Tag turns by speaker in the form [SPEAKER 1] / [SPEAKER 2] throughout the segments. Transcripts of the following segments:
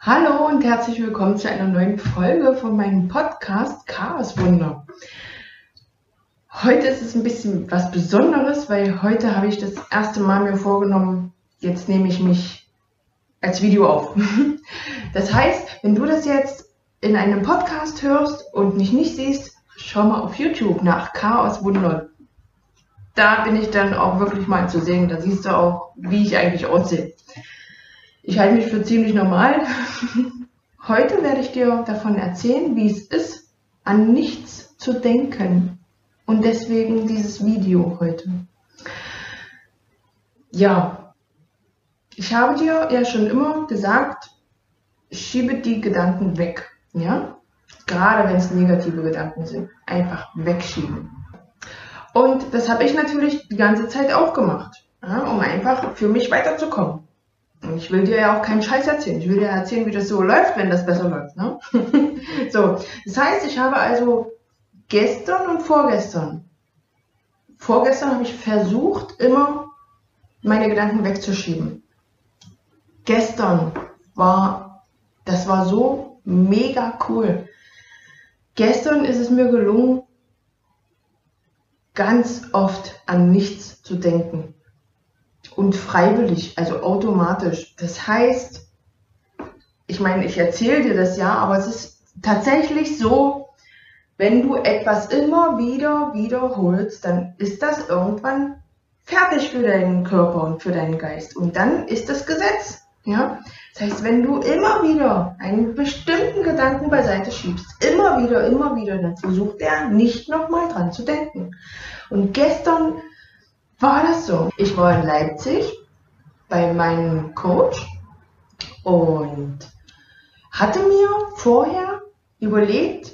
[SPEAKER 1] Hallo und herzlich willkommen zu einer neuen Folge von meinem Podcast Chaos Wunder. Heute ist es ein bisschen was Besonderes, weil heute habe ich das erste Mal mir vorgenommen, jetzt nehme ich mich als Video auf. Das heißt, wenn du das jetzt in einem Podcast hörst und mich nicht siehst, schau mal auf YouTube nach Chaos Wunder. Da bin ich dann auch wirklich mal zu sehen. Da siehst du auch, wie ich eigentlich aussehe. Ich halte mich für ziemlich normal. Heute werde ich dir davon erzählen, wie es ist, an nichts zu denken. Und deswegen dieses Video heute. Ja, ich habe dir ja schon immer gesagt, schiebe die Gedanken weg. Ja, gerade wenn es negative Gedanken sind, einfach wegschieben. Und das habe ich natürlich die ganze Zeit auch gemacht, ja, um einfach für mich weiterzukommen. Und ich will dir ja auch keinen Scheiß erzählen. Ich will dir erzählen, wie das so läuft, wenn das besser läuft. Ne? so, das heißt, ich habe also gestern und vorgestern, vorgestern habe ich versucht, immer meine Gedanken wegzuschieben. Gestern war, das war so mega cool. Gestern ist es mir gelungen, ganz oft an nichts zu denken und freiwillig, also automatisch. Das heißt, ich meine, ich erzähle dir das ja, aber es ist tatsächlich so, wenn du etwas immer wieder wiederholst, dann ist das irgendwann fertig für deinen Körper und für deinen Geist. Und dann ist das Gesetz. Ja? Das heißt, wenn du immer wieder einen bestimmten Gedanken beiseite schiebst, immer wieder, immer wieder, dann versucht er nicht nochmal dran zu denken. Und gestern war das so. Ich war in Leipzig bei meinem Coach und hatte mir vorher überlegt,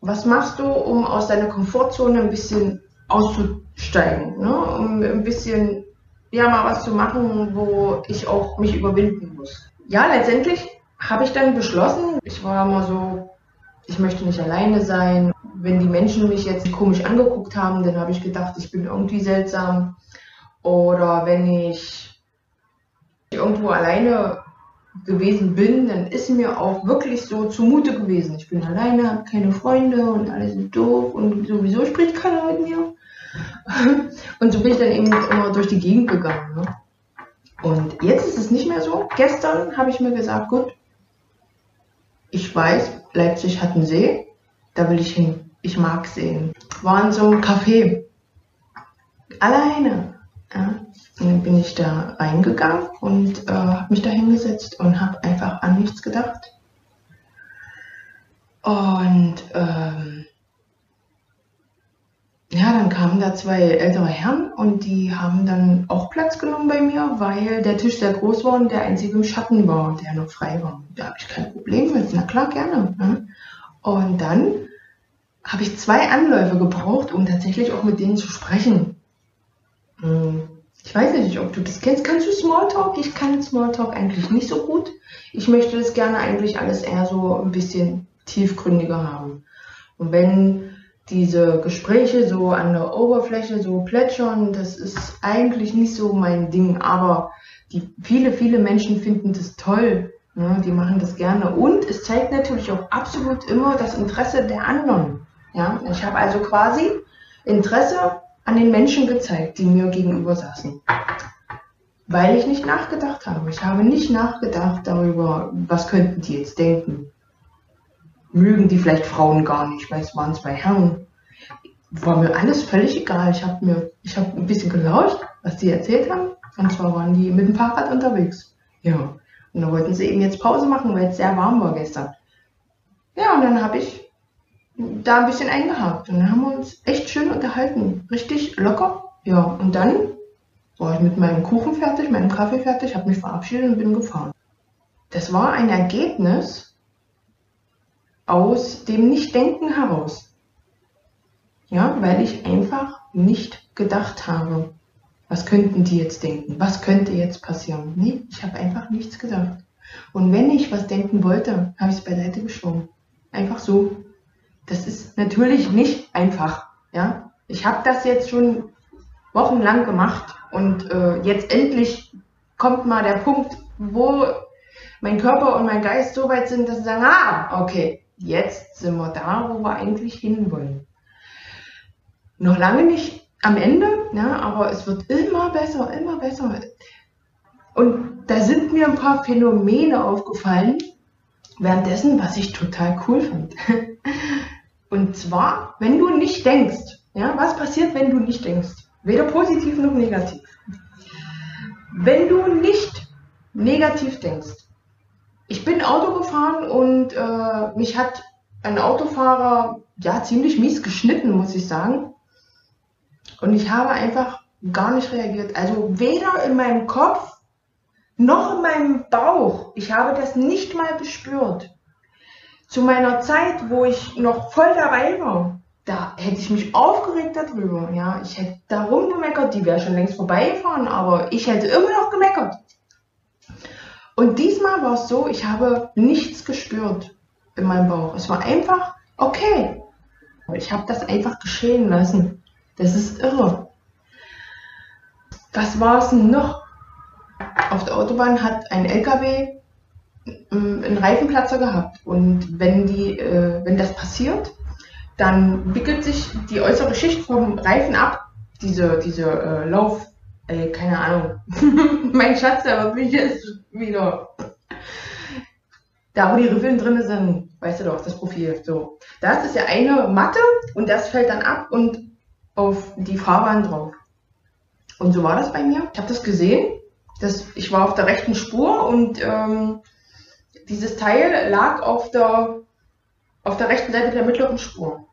[SPEAKER 1] was machst du, um aus deiner Komfortzone ein bisschen auszusteigen, ne? um ein bisschen ja mal was zu machen, wo ich auch mich überwinden muss. Ja, letztendlich habe ich dann beschlossen, ich war immer so, ich möchte nicht alleine sein wenn die Menschen mich jetzt komisch angeguckt haben, dann habe ich gedacht, ich bin irgendwie seltsam. Oder wenn ich irgendwo alleine gewesen bin, dann ist mir auch wirklich so zumute gewesen. Ich bin alleine, habe keine Freunde und alle sind doof und sowieso spricht keiner mit mir. Und so bin ich dann eben immer durch die Gegend gegangen. Ne? Und jetzt ist es nicht mehr so. Gestern habe ich mir gesagt, gut, ich weiß, Leipzig hat einen See, da will ich hin ich mag sehen. War in so einem Café. Alleine. Ja. Und dann bin ich da reingegangen und äh, habe mich da hingesetzt und habe einfach an nichts gedacht. Und ähm, ja, dann kamen da zwei ältere Herren und die haben dann auch Platz genommen bei mir, weil der Tisch sehr groß war und der einzige im Schatten war, der noch frei war. Da habe ich kein Problem mit. Na klar, gerne. Ne? Und dann habe ich zwei Anläufe gebraucht, um tatsächlich auch mit denen zu sprechen. Hm. Ich weiß nicht, ob du das kennst. Kannst du Smalltalk? Ich kann Smalltalk eigentlich nicht so gut. Ich möchte das gerne eigentlich alles eher so ein bisschen tiefgründiger haben. Und wenn diese Gespräche so an der Oberfläche so plätschern, das ist eigentlich nicht so mein Ding. Aber die, viele, viele Menschen finden das toll. Ne? Die machen das gerne. Und es zeigt natürlich auch absolut immer das Interesse der anderen. Ja, ich habe also quasi Interesse an den Menschen gezeigt, die mir gegenüber saßen. Weil ich nicht nachgedacht habe. Ich habe nicht nachgedacht darüber, was könnten die jetzt denken. Mögen die vielleicht Frauen gar nicht, weil es waren zwei Herren. War mir alles völlig egal. Ich habe mir, ich habe ein bisschen gelauscht, was die erzählt haben. Und zwar waren die mit dem Fahrrad unterwegs. Ja. Und dann wollten sie eben jetzt Pause machen, weil es sehr warm war gestern. Ja, und dann habe ich da ein bisschen eingehakt. Und dann haben wir uns echt schön unterhalten. Richtig locker. Ja, und dann war ich mit meinem Kuchen fertig, meinem Kaffee fertig, habe mich verabschiedet und bin gefahren. Das war ein Ergebnis aus dem Nichtdenken heraus. Ja, weil ich einfach nicht gedacht habe, was könnten die jetzt denken? Was könnte jetzt passieren? Nee, ich habe einfach nichts gedacht. Und wenn ich was denken wollte, habe ich es beiseite geschoben. Einfach so. Das ist natürlich nicht einfach. Ja? Ich habe das jetzt schon wochenlang gemacht und äh, jetzt endlich kommt mal der Punkt, wo mein Körper und mein Geist so weit sind, dass sie sagen, ah, okay, jetzt sind wir da, wo wir eigentlich hinwollen. Noch lange nicht am Ende, ja, aber es wird immer besser, immer besser. Und da sind mir ein paar Phänomene aufgefallen, währenddessen, was ich total cool fand. Und zwar, wenn du nicht denkst, ja, was passiert, wenn du nicht denkst? Weder positiv noch negativ. Wenn du nicht negativ denkst, ich bin Auto gefahren und äh, mich hat ein Autofahrer ja ziemlich mies geschnitten, muss ich sagen. Und ich habe einfach gar nicht reagiert. Also weder in meinem Kopf noch in meinem Bauch. Ich habe das nicht mal gespürt. Zu meiner Zeit, wo ich noch voll dabei war, da hätte ich mich aufgeregt darüber. Ja, ich hätte darum gemeckert, die wäre schon längst vorbeigefahren, aber ich hätte immer noch gemeckert. Und diesmal war es so, ich habe nichts gespürt in meinem Bauch. Es war einfach okay. Ich habe das einfach geschehen lassen. Das ist irre. Was war es noch? Auf der Autobahn hat ein LKW einen Reifenplatzer gehabt. Und wenn, die, äh, wenn das passiert, dann wickelt sich die äußere Schicht vom Reifen ab. Diese, diese äh, Lauf, äh, keine Ahnung. mein Schatz, wird mich jetzt wieder. Da, wo die Riffeln drin sind, weißt du doch, das Profil. So. Das ist ja eine Matte und das fällt dann ab und auf die Fahrbahn drauf. Und so war das bei mir. Ich habe das gesehen. Das, ich war auf der rechten Spur und ähm, dieses Teil lag auf der, auf der rechten Seite der mittleren Spur.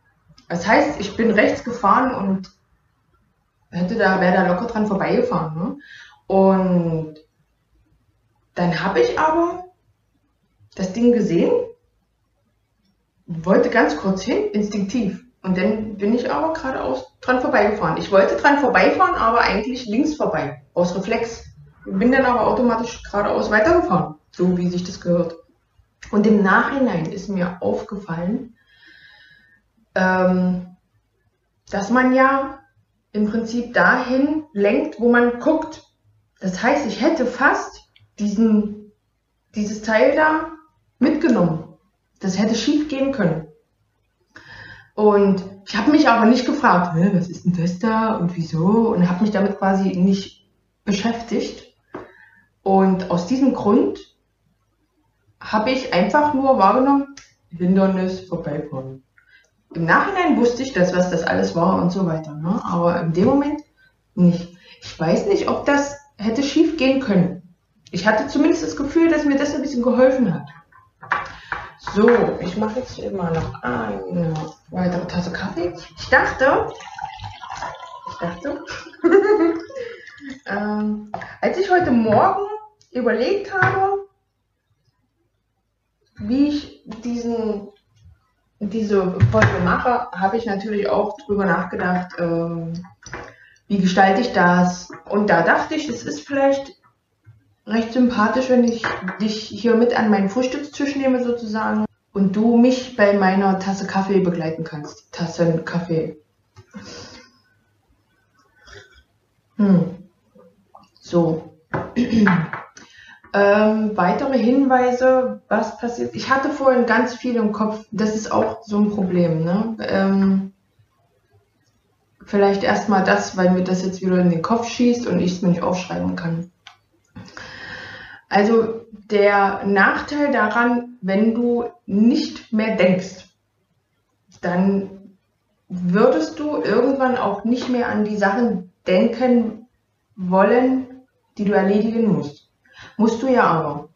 [SPEAKER 1] Das heißt, ich bin rechts gefahren und hätte da, wäre da locker dran vorbeigefahren. Ne? Und dann habe ich aber das Ding gesehen, wollte ganz kurz hin, instinktiv. Und dann bin ich aber geradeaus dran vorbeigefahren. Ich wollte dran vorbeifahren, aber eigentlich links vorbei, aus Reflex. Bin dann aber automatisch geradeaus weitergefahren, so wie sich das gehört. Und im Nachhinein ist mir aufgefallen, ähm, dass man ja im Prinzip dahin lenkt, wo man guckt. Das heißt, ich hätte fast diesen, dieses Teil da mitgenommen. Das hätte schief gehen können. Und ich habe mich aber nicht gefragt, was ist denn das da und wieso und habe mich damit quasi nicht beschäftigt. Und aus diesem Grund habe ich einfach nur wahrgenommen, Hindernis vorbeifahren. Im Nachhinein wusste ich das, was das alles war und so weiter. Ne? Aber in dem Moment nicht. Ich weiß nicht, ob das hätte schief gehen können. Ich hatte zumindest das Gefühl, dass mir das ein bisschen geholfen hat. So, ich mache jetzt mal noch eine weitere Tasse Kaffee. Ich dachte, ich dachte, ähm, als ich heute Morgen überlegt habe, wie ich diesen, diese Folge mache, habe ich natürlich auch drüber nachgedacht, ähm, wie gestalte ich das. Und da dachte ich, es ist vielleicht recht sympathisch, wenn ich dich hier mit an meinen Frühstückstisch nehme sozusagen und du mich bei meiner Tasse Kaffee begleiten kannst. Tassen Kaffee. Hm. So. Ähm, weitere Hinweise, was passiert? Ich hatte vorhin ganz viel im Kopf. Das ist auch so ein Problem. Ne? Ähm, vielleicht erstmal das, weil mir das jetzt wieder in den Kopf schießt und ich es mir nicht aufschreiben kann. Also der Nachteil daran, wenn du nicht mehr denkst, dann würdest du irgendwann auch nicht mehr an die Sachen denken wollen, die du erledigen musst. Musst du ja aber.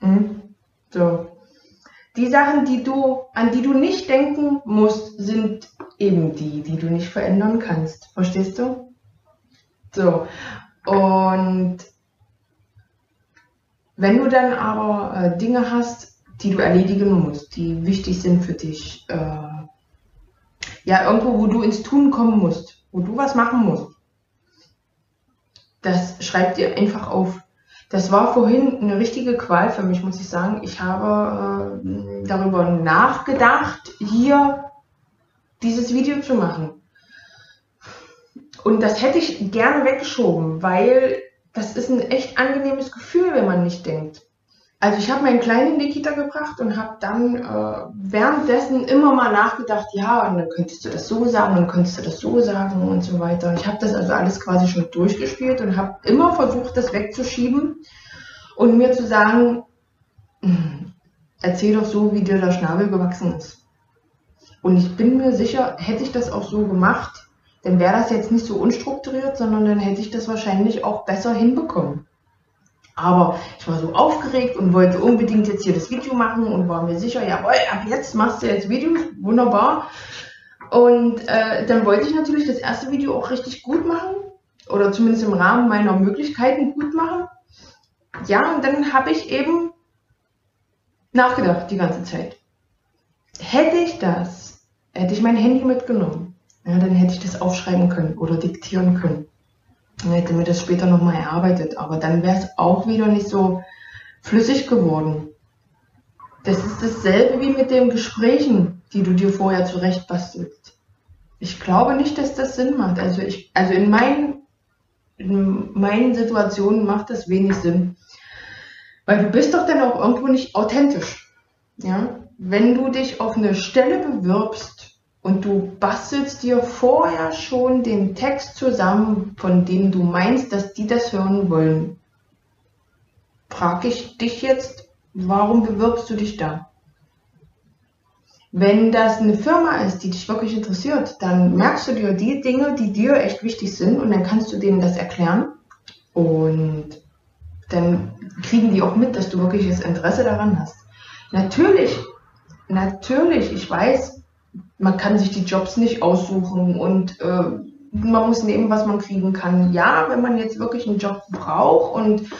[SPEAKER 1] Hm? So. Die Sachen, die du, an die du nicht denken musst, sind eben die, die du nicht verändern kannst. Verstehst du? So. Und wenn du dann aber äh, Dinge hast, die du erledigen musst, die wichtig sind für dich, äh, ja, irgendwo, wo du ins Tun kommen musst, wo du was machen musst, das schreib dir einfach auf. Das war vorhin eine richtige Qual für mich, muss ich sagen. Ich habe äh, darüber nachgedacht, hier dieses Video zu machen. Und das hätte ich gerne weggeschoben, weil das ist ein echt angenehmes Gefühl, wenn man nicht denkt. Also ich habe meinen Kleinen in die Kita gebracht und habe dann äh, währenddessen immer mal nachgedacht, ja, und dann könntest du das so sagen, dann könntest du das so sagen und so weiter. Ich habe das also alles quasi schon durchgespielt und habe immer versucht, das wegzuschieben und mir zu sagen, erzähl doch so, wie dir der Schnabel gewachsen ist. Und ich bin mir sicher, hätte ich das auch so gemacht, dann wäre das jetzt nicht so unstrukturiert, sondern dann hätte ich das wahrscheinlich auch besser hinbekommen. Aber ich war so aufgeregt und wollte unbedingt jetzt hier das Video machen und war mir sicher, jawohl, ab jetzt machst du jetzt Video, wunderbar. Und äh, dann wollte ich natürlich das erste Video auch richtig gut machen oder zumindest im Rahmen meiner Möglichkeiten gut machen. Ja, und dann habe ich eben nachgedacht die ganze Zeit. Hätte ich das, hätte ich mein Handy mitgenommen, ja, dann hätte ich das aufschreiben können oder diktieren können. Dann hätte mir das später nochmal erarbeitet. Aber dann wäre es auch wieder nicht so flüssig geworden. Das ist dasselbe wie mit den Gesprächen, die du dir vorher zurecht bastelst. Ich glaube nicht, dass das Sinn macht. Also, ich, also in, meinen, in meinen Situationen macht das wenig Sinn. Weil du bist doch dann auch irgendwo nicht authentisch. Ja? Wenn du dich auf eine Stelle bewirbst, und du bastelst dir vorher schon den Text zusammen, von dem du meinst, dass die das hören wollen. Frag ich dich jetzt, warum bewirbst du dich da? Wenn das eine Firma ist, die dich wirklich interessiert, dann merkst du dir die Dinge, die dir echt wichtig sind und dann kannst du denen das erklären und dann kriegen die auch mit, dass du wirklich das Interesse daran hast. Natürlich, natürlich, ich weiß, man kann sich die Jobs nicht aussuchen und äh, man muss nehmen, was man kriegen kann. Ja, wenn man jetzt wirklich einen Job braucht und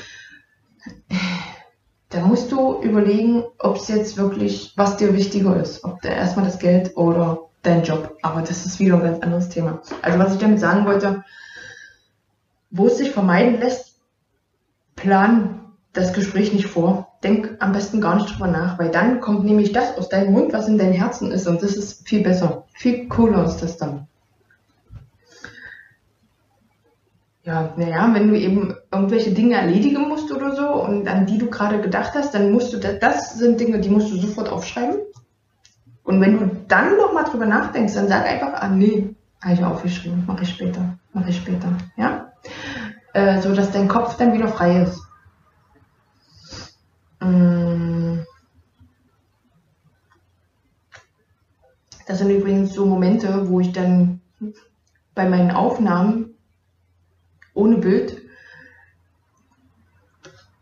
[SPEAKER 1] da musst du überlegen, ob es jetzt wirklich, was dir wichtiger ist. Ob da erstmal das Geld oder dein Job. Aber das ist wieder ein ganz anderes Thema. Also was ich damit sagen wollte, wo es sich vermeiden lässt, plan das Gespräch nicht vor. Denk am besten gar nicht drüber nach, weil dann kommt nämlich das aus deinem Mund, was in deinem Herzen ist. Und das ist viel besser. Viel cooler ist das dann. Ja, naja, wenn du eben irgendwelche Dinge erledigen musst oder so und an die du gerade gedacht hast, dann musst du, das, das sind Dinge, die musst du sofort aufschreiben. Und wenn du dann nochmal drüber nachdenkst, dann sag einfach, ah nee, habe ich aufgeschrieben, mache ich später, mache ich später. Ja? Äh, so dass dein Kopf dann wieder frei ist. Mm. Das sind übrigens so Momente, wo ich dann bei meinen Aufnahmen ohne Bild,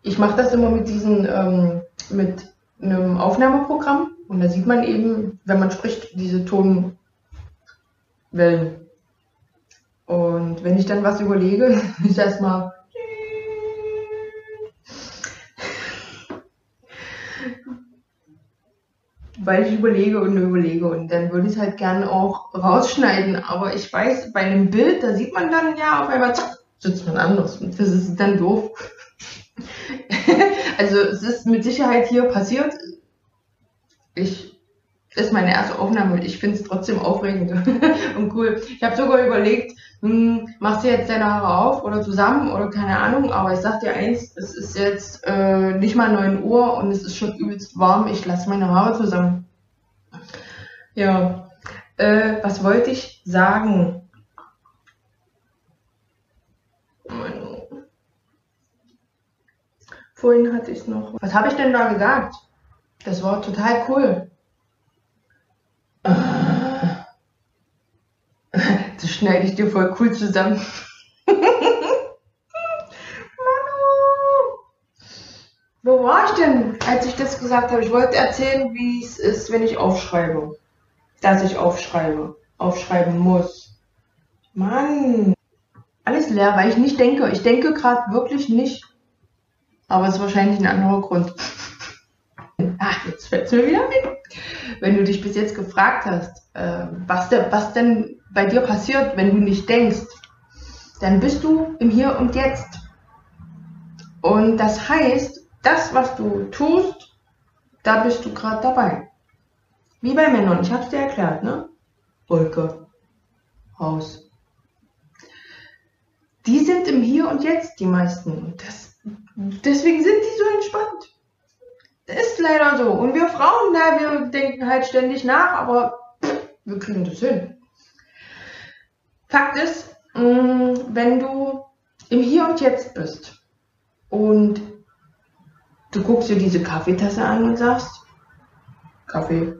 [SPEAKER 1] ich mache das immer mit diesen, ähm, mit einem Aufnahmeprogramm und da sieht man eben, wenn man spricht, diese Tonwellen. Und wenn ich dann was überlege, ist erstmal weil ich überlege und überlege und dann würde ich es halt gerne auch rausschneiden. Aber ich weiß, bei einem Bild, da sieht man dann ja auf einmal, zack, sitzt man anders und das ist dann doof. also es ist mit Sicherheit hier passiert. Ich ist meine erste Aufnahme und ich finde es trotzdem aufregend und cool. Ich habe sogar überlegt, hm, machst du jetzt deine Haare auf oder zusammen oder keine Ahnung, aber ich sag dir eins, es ist jetzt äh, nicht mal 9 Uhr und es ist schon übelst warm, ich lasse meine Haare zusammen. Ja, äh, was wollte ich sagen? Vorhin hatte ich noch. Was habe ich denn da gesagt? Das war total cool. Schneide ich dir voll cool zusammen. Wo war ich denn, als ich das gesagt habe? Ich wollte erzählen, wie es ist, wenn ich aufschreibe. Dass ich aufschreibe. Aufschreiben muss. Mann. Alles leer, weil ich nicht denke. Ich denke gerade wirklich nicht. Aber es ist wahrscheinlich ein anderer Grund. Ach, jetzt fällt es mir wieder ein. Wenn du dich bis jetzt gefragt hast, äh, was, de, was denn bei dir passiert, wenn du nicht denkst, dann bist du im Hier und Jetzt. Und das heißt, das, was du tust, da bist du gerade dabei. Wie bei Männern, ich habe es dir erklärt, ne? Wolke, Haus. die sind im Hier und Jetzt, die meisten. Das, deswegen sind die so entspannt. Ist leider so. Und wir Frauen, na, wir denken halt ständig nach, aber wir kriegen das hin. Fakt ist, mm, wenn du im Hier und Jetzt bist und du guckst dir diese Kaffeetasse an und sagst, Kaffee.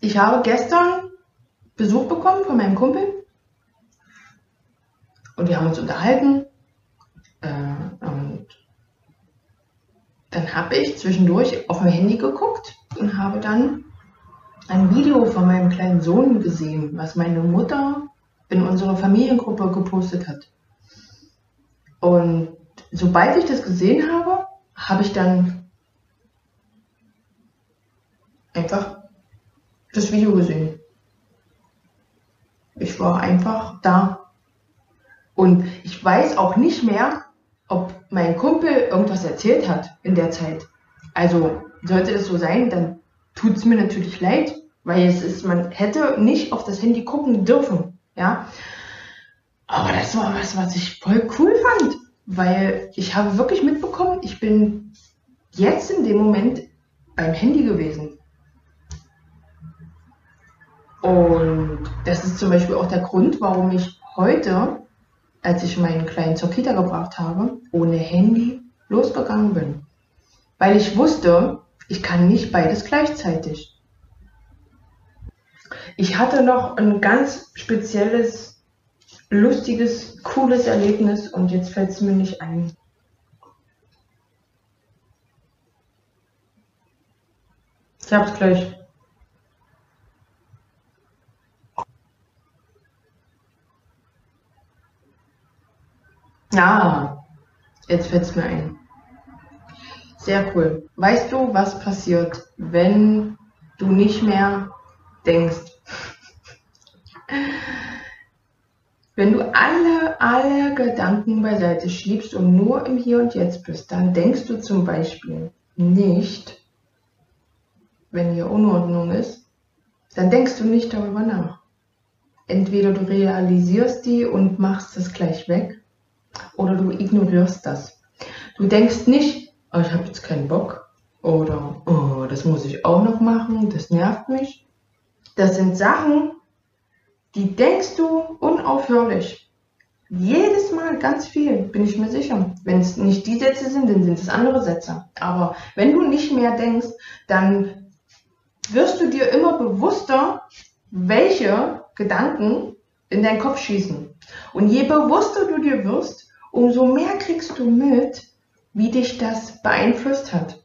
[SPEAKER 1] Ich habe gestern Besuch bekommen von meinem Kumpel und wir haben uns unterhalten. Äh, und dann habe ich zwischendurch auf mein Handy geguckt und habe dann ein Video von meinem kleinen Sohn gesehen, was meine Mutter in unserer Familiengruppe gepostet hat. Und sobald ich das gesehen habe, habe ich dann einfach das Video gesehen. Ich war einfach da. Und ich weiß auch nicht mehr, ob mein Kumpel irgendwas erzählt hat in der Zeit. Also sollte das so sein, dann tut es mir natürlich leid, weil es ist, man hätte nicht auf das Handy gucken dürfen. Ja. Aber das war was, was ich voll cool fand, weil ich habe wirklich mitbekommen, ich bin jetzt in dem Moment beim Handy gewesen. Und das ist zum Beispiel auch der Grund, warum ich heute, als ich meinen Kleinen zur Kita gebracht habe, ohne Handy losgegangen bin. Weil ich wusste, ich kann nicht beides gleichzeitig. Ich hatte noch ein ganz spezielles, lustiges, cooles Erlebnis und jetzt fällt es mir nicht ein. Ich hab's gleich. Ja, jetzt fällt es mir ein. Sehr cool. Weißt du, was passiert, wenn du nicht mehr denkst? Wenn du alle, alle Gedanken beiseite schiebst und nur im Hier und Jetzt bist, dann denkst du zum Beispiel nicht, wenn hier Unordnung ist, dann denkst du nicht darüber nach. Entweder du realisierst die und machst es gleich weg, oder du ignorierst das. Du denkst nicht, oh, ich habe jetzt keinen Bock oder oh, das muss ich auch noch machen, das nervt mich. Das sind Sachen, die denkst du unaufhörlich. Jedes Mal ganz viel, bin ich mir sicher. Wenn es nicht die Sätze sind, dann sind es andere Sätze. Aber wenn du nicht mehr denkst, dann wirst du dir immer bewusster, welche Gedanken in deinen Kopf schießen. Und je bewusster du dir wirst, umso mehr kriegst du mit, wie dich das beeinflusst hat.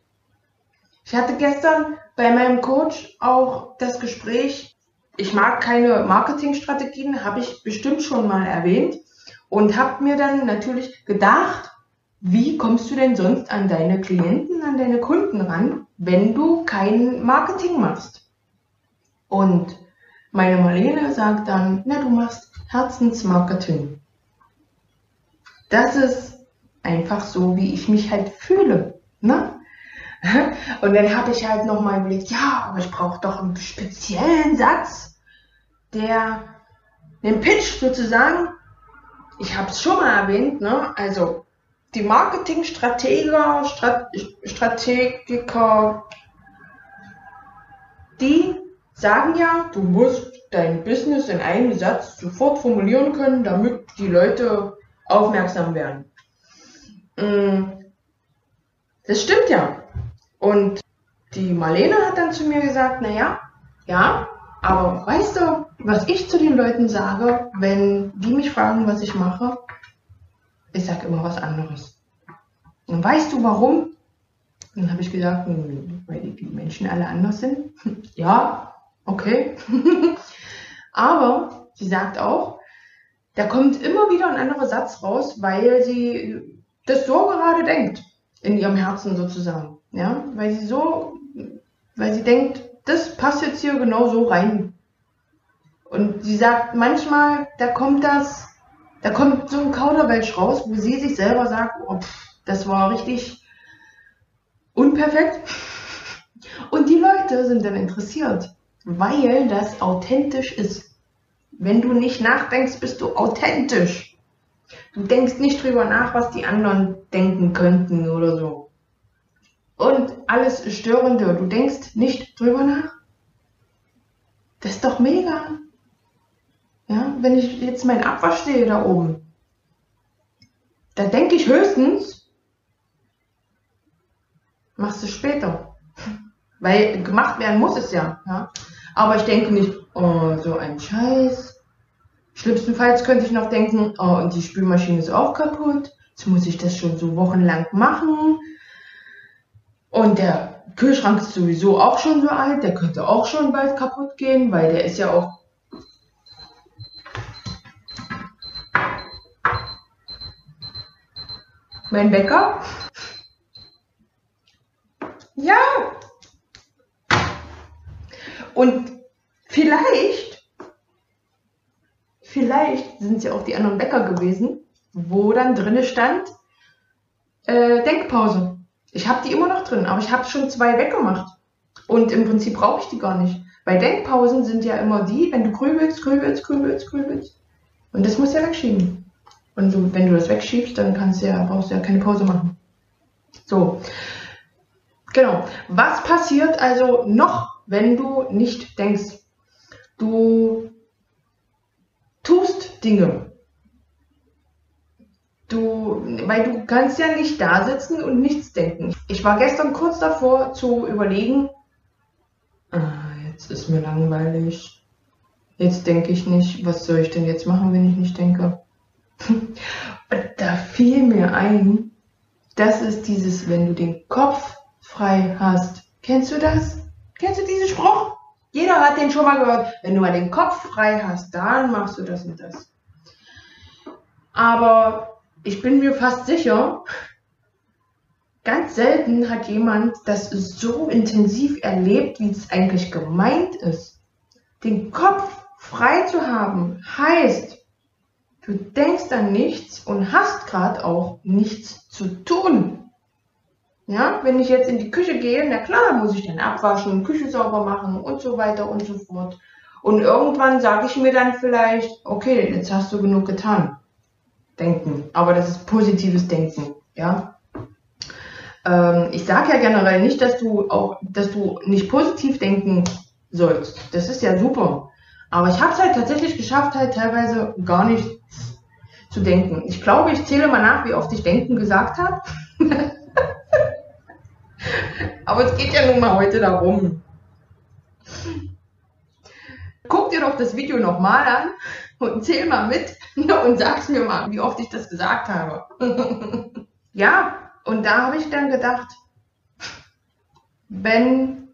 [SPEAKER 1] Ich hatte gestern bei meinem Coach auch das Gespräch, ich mag keine Marketingstrategien, habe ich bestimmt schon mal erwähnt und habe mir dann natürlich gedacht, wie kommst du denn sonst an deine Klienten, an deine Kunden ran, wenn du kein Marketing machst? Und meine Marlene sagt dann, na, du machst Herzensmarketing. Das ist einfach so, wie ich mich halt fühle. Ne? Und dann habe ich halt nochmal überlegt, ja, aber ich brauche doch einen speziellen Satz, der den Pitch sozusagen, ich habe es schon mal erwähnt, ne? also die Marketingstrateger, Strat Strategiker, die sagen ja, du musst dein Business in einem Satz sofort formulieren können, damit die Leute aufmerksam werden. Mm, das stimmt ja. Und die Marlene hat dann zu mir gesagt, naja, ja, aber weißt du, was ich zu den Leuten sage, wenn die mich fragen, was ich mache? Ich sage immer was anderes. Und weißt du warum? dann habe ich gesagt, hm, weil die Menschen alle anders sind. ja, okay. aber sie sagt auch, da kommt immer wieder ein anderer Satz raus, weil sie das so gerade denkt, in ihrem Herzen sozusagen. Ja, weil sie so, weil sie denkt, das passt jetzt hier genau so rein. Und sie sagt manchmal, da kommt das, da kommt so ein Kauderwelsch raus, wo sie sich selber sagt, oh, das war richtig unperfekt. Und die Leute sind dann interessiert, weil das authentisch ist. Wenn du nicht nachdenkst, bist du authentisch. Du denkst nicht drüber nach, was die anderen denken könnten oder so. Und alles Störende, du denkst nicht drüber nach. Das ist doch mega. Ja, wenn ich jetzt meinen Abwasch sehe da oben, da denke ich höchstens, machst du später. Weil gemacht werden muss es ja. ja? Aber ich denke nicht, oh, so ein Scheiß. Schlimmstenfalls könnte ich noch denken, oh, und die Spülmaschine ist auch kaputt. Jetzt muss ich das schon so wochenlang machen. Und der Kühlschrank ist sowieso auch schon so alt, der könnte auch schon bald kaputt gehen, weil der ist ja auch. Mein Bäcker? Ja, und vielleicht, vielleicht sind es ja auch die anderen Bäcker gewesen, wo dann drinne stand, äh, Denkpause. Ich habe die immer noch drin, aber ich habe schon zwei weggemacht. Und im Prinzip brauche ich die gar nicht. Weil Denkpausen sind ja immer die, wenn du grübelst, grübelst, grübelst, grübelst. Und das musst du ja wegschieben. Und so, wenn du das wegschiebst, dann kannst du ja, brauchst du ja keine Pause machen. So. Genau. Was passiert also noch wenn du nicht denkst. Du tust Dinge. Du, weil du kannst ja nicht da sitzen und nichts denken. Ich war gestern kurz davor zu überlegen, ah, jetzt ist mir langweilig. Jetzt denke ich nicht, was soll ich denn jetzt machen, wenn ich nicht denke? Und da fiel mir ein, das ist dieses, wenn du den Kopf frei hast. Kennst du das? Kennst du diesen Spruch? Jeder hat den schon mal gehört. Wenn du mal den Kopf frei hast, dann machst du das und das. Aber ich bin mir fast sicher, ganz selten hat jemand das so intensiv erlebt, wie es eigentlich gemeint ist. Den Kopf frei zu haben heißt, du denkst an nichts und hast gerade auch nichts zu tun. Ja, wenn ich jetzt in die Küche gehe, na klar, muss ich dann abwaschen, Küche sauber machen und so weiter und so fort. Und irgendwann sage ich mir dann vielleicht, okay, jetzt hast du genug getan. Denken. Aber das ist positives Denken. Ja. Ähm, ich sage ja generell nicht, dass du auch, dass du nicht positiv denken sollst. Das ist ja super. Aber ich habe es halt tatsächlich geschafft, halt teilweise gar nicht zu denken. Ich glaube, ich zähle mal nach, wie oft ich denken gesagt habe. Aber es geht ja nun mal heute darum. Guck dir doch das Video nochmal an und zähl mal mit und sag's mir mal, wie oft ich das gesagt habe. ja, und da habe ich dann gedacht, wenn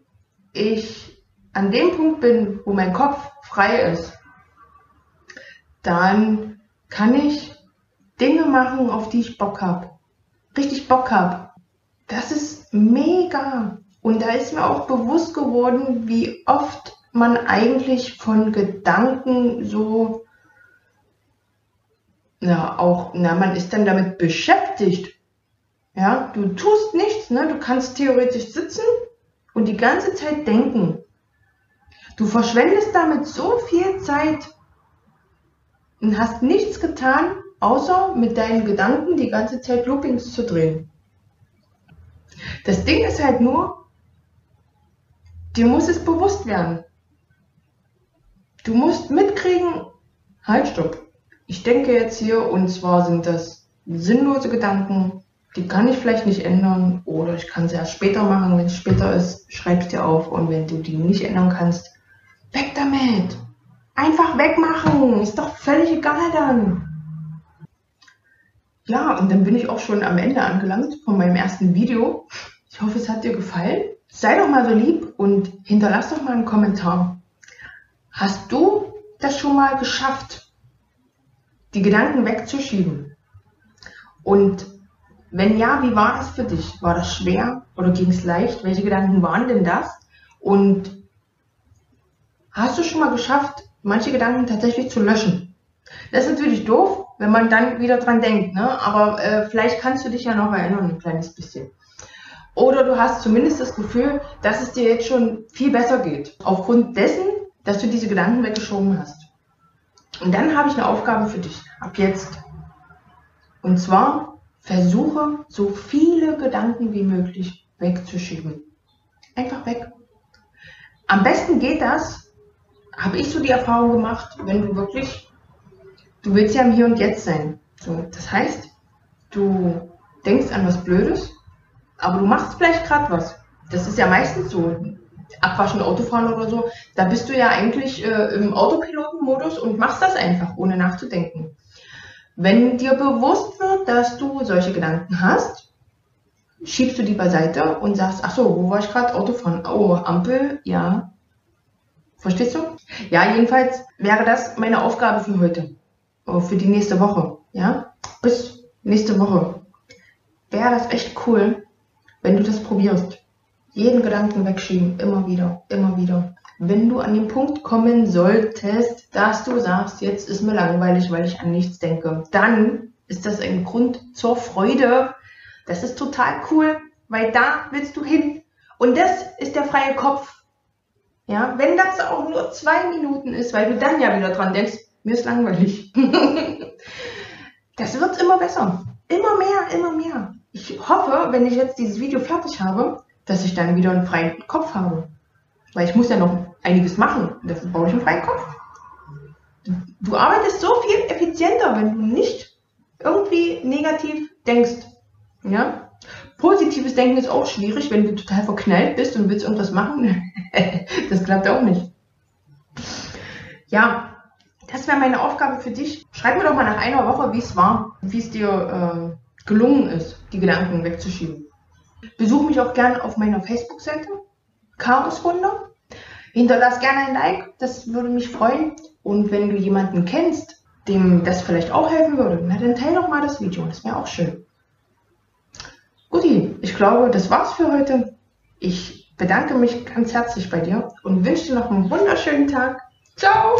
[SPEAKER 1] ich an dem Punkt bin, wo mein Kopf frei ist, dann kann ich Dinge machen, auf die ich Bock habe. Richtig Bock habe. Das ist mega. Und da ist mir auch bewusst geworden, wie oft man eigentlich von Gedanken so, na, auch, na, man ist dann damit beschäftigt. Ja, du tust nichts, ne? Du kannst theoretisch sitzen und die ganze Zeit denken. Du verschwendest damit so viel Zeit und hast nichts getan, außer mit deinen Gedanken die ganze Zeit Loopings zu drehen. Das Ding ist halt nur, dir muss es bewusst werden. Du musst mitkriegen, halt, stopp. Ich denke jetzt hier, und zwar sind das sinnlose Gedanken, die kann ich vielleicht nicht ändern oder ich kann sie erst später machen. Wenn es später ist, schreib's dir auf und wenn du die nicht ändern kannst, weg damit. Einfach wegmachen. Ist doch völlig egal dann. Ja, und dann bin ich auch schon am Ende angelangt von meinem ersten Video. Ich hoffe, es hat dir gefallen. Sei doch mal so lieb und hinterlass doch mal einen Kommentar. Hast du das schon mal geschafft, die Gedanken wegzuschieben? Und wenn ja, wie war das für dich? War das schwer oder ging es leicht? Welche Gedanken waren denn das? Und hast du schon mal geschafft, manche Gedanken tatsächlich zu löschen? Das ist natürlich doof, wenn man dann wieder dran denkt. Ne? Aber äh, vielleicht kannst du dich ja noch erinnern, ein kleines bisschen. Oder du hast zumindest das Gefühl, dass es dir jetzt schon viel besser geht. Aufgrund dessen, dass du diese Gedanken weggeschoben hast. Und dann habe ich eine Aufgabe für dich. Ab jetzt. Und zwar versuche so viele Gedanken wie möglich wegzuschieben. Einfach weg. Am besten geht das, habe ich so die Erfahrung gemacht, wenn du wirklich, du willst ja im Hier und Jetzt sein. So, das heißt, du denkst an was Blödes, aber du machst vielleicht gerade was. Das ist ja meistens so. Abwaschen, Autofahren oder so, da bist du ja eigentlich äh, im Autopilotenmodus und machst das einfach, ohne nachzudenken. Wenn dir bewusst wird, dass du solche Gedanken hast, schiebst du die beiseite und sagst, ach so, wo war ich gerade? Autofahren. Oh, Ampel, ja. Verstehst du? Ja, jedenfalls wäre das meine Aufgabe für heute. Oh, für die nächste Woche. Ja? Bis nächste Woche. Wäre das echt cool, wenn du das probierst. Jeden Gedanken wegschieben, immer wieder, immer wieder. Wenn du an den Punkt kommen solltest, dass du sagst, jetzt ist mir langweilig, weil ich an nichts denke, dann ist das ein Grund zur Freude. Das ist total cool, weil da willst du hin. Und das ist der freie Kopf. Ja, wenn das auch nur zwei Minuten ist, weil du dann ja wieder dran denkst, mir ist langweilig. das wird immer besser. Immer mehr, immer mehr. Ich hoffe, wenn ich jetzt dieses Video fertig habe, dass ich dann wieder einen freien Kopf habe. Weil ich muss ja noch einiges machen. Dafür brauche ich einen freien Kopf. Du arbeitest so viel effizienter, wenn du nicht irgendwie negativ denkst. Ja? Positives Denken ist auch schwierig, wenn du total verknallt bist und willst irgendwas machen. das klappt auch nicht. Ja, das wäre meine Aufgabe für dich. Schreib mir doch mal nach einer Woche, wie es war, wie es dir äh, gelungen ist, die Gedanken wegzuschieben. Besuch mich auch gerne auf meiner Facebook-Seite, Chaoswunder. Hinterlass gerne ein Like, das würde mich freuen. Und wenn du jemanden kennst, dem das vielleicht auch helfen würde, na, dann teile doch mal das Video, das wäre auch schön. Guti, ich glaube, das war's für heute. Ich bedanke mich ganz herzlich bei dir und wünsche dir noch einen wunderschönen Tag. Ciao!